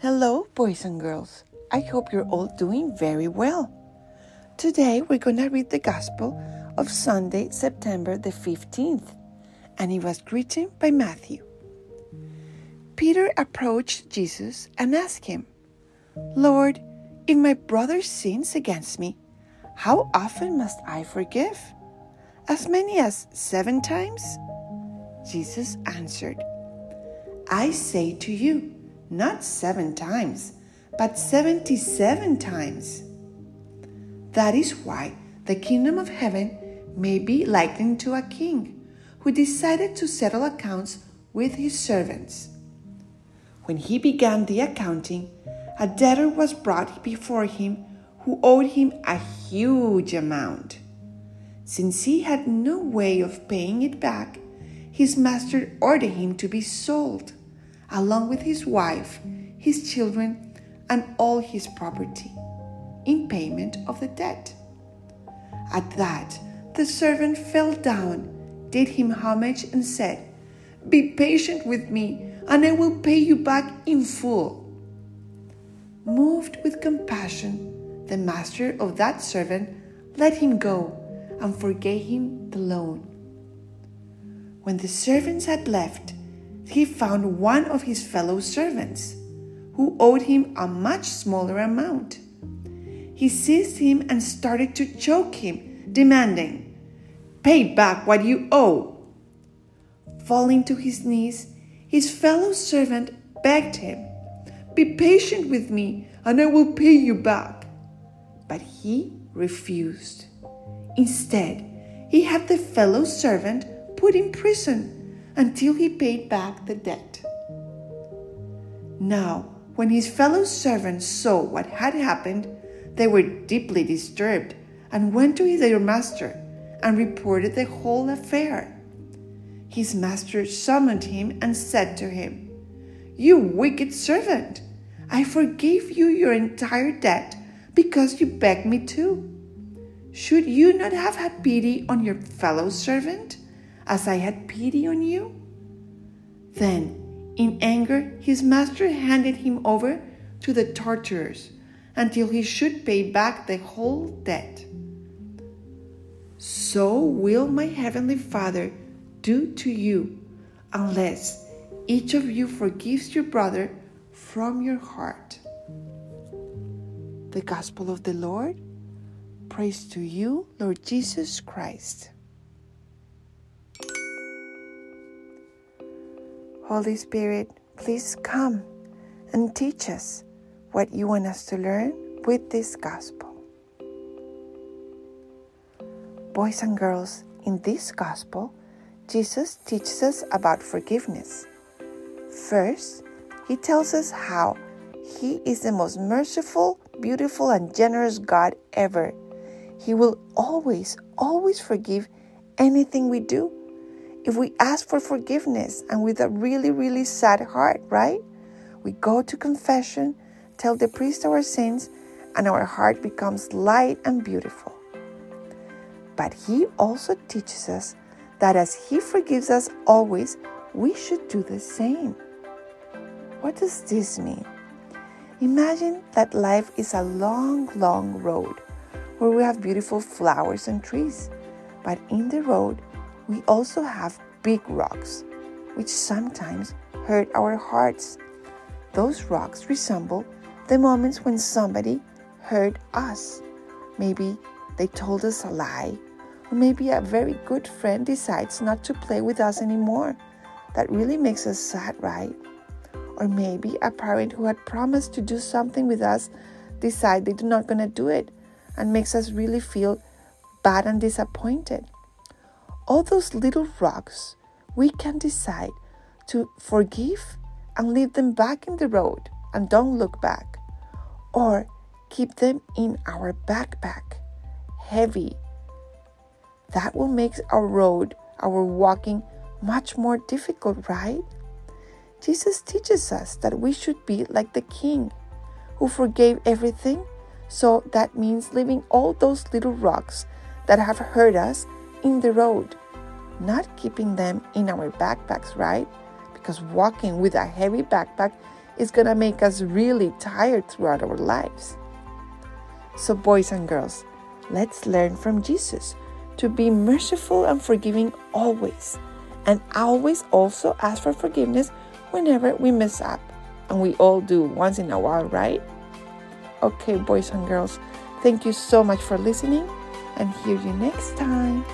Hello, boys and girls. I hope you're all doing very well. Today we're going to read the Gospel of Sunday, September the 15th, and it was written by Matthew. Peter approached Jesus and asked him, Lord, if my brother sins against me, how often must I forgive? As many as seven times? Jesus answered, I say to you, not seven times, but seventy seven times. That is why the kingdom of heaven may be likened to a king who decided to settle accounts with his servants. When he began the accounting, a debtor was brought before him who owed him a huge amount. Since he had no way of paying it back, his master ordered him to be sold, along with his wife, his children, and all his property, in payment of the debt. At that, the servant fell down, did him homage, and said, Be patient with me, and I will pay you back in full. Moved with compassion, the master of that servant let him go and forgave him the loan. When the servants had left, he found one of his fellow servants who owed him a much smaller amount. He seized him and started to choke him, demanding, Pay back what you owe. Falling to his knees, his fellow servant begged him, be patient with me, and I will pay you back. But he refused. Instead, he had the fellow servant put in prison until he paid back the debt. Now, when his fellow servants saw what had happened, they were deeply disturbed and went to their master and reported the whole affair. His master summoned him and said to him, You wicked servant! I forgave you your entire debt because you begged me to. Should you not have had pity on your fellow servant as I had pity on you? Then, in anger, his master handed him over to the torturers until he should pay back the whole debt. So will my heavenly Father do to you unless each of you forgives your brother from your heart. The Gospel of the Lord. Praise to you, Lord Jesus Christ. Holy Spirit, please come and teach us what you want us to learn with this Gospel. Boys and girls, in this Gospel, Jesus teaches us about forgiveness. First, he tells us how He is the most merciful, beautiful, and generous God ever. He will always, always forgive anything we do. If we ask for forgiveness and with a really, really sad heart, right? We go to confession, tell the priest our sins, and our heart becomes light and beautiful. But He also teaches us that as He forgives us always, we should do the same. What does this mean? Imagine that life is a long, long road where we have beautiful flowers and trees, but in the road, we also have big rocks, which sometimes hurt our hearts. Those rocks resemble the moments when somebody hurt us. Maybe they told us a lie, or maybe a very good friend decides not to play with us anymore. That really makes us sad, right? Or maybe a parent who had promised to do something with us decide they're not going to do it and makes us really feel bad and disappointed. All those little rocks, we can decide to forgive and leave them back in the road and don't look back. Or keep them in our backpack, heavy. That will make our road, our walking, much more difficult, right? Jesus teaches us that we should be like the king who forgave everything. So that means leaving all those little rocks that have hurt us in the road, not keeping them in our backpacks, right? Because walking with a heavy backpack is to make us really tired throughout our lives. So, boys and girls, let's learn from Jesus to be merciful and forgiving always, and always also ask for forgiveness whenever we mess up. And we all do once in a while, right? Okay, boys and girls, thank you so much for listening, and hear you next time.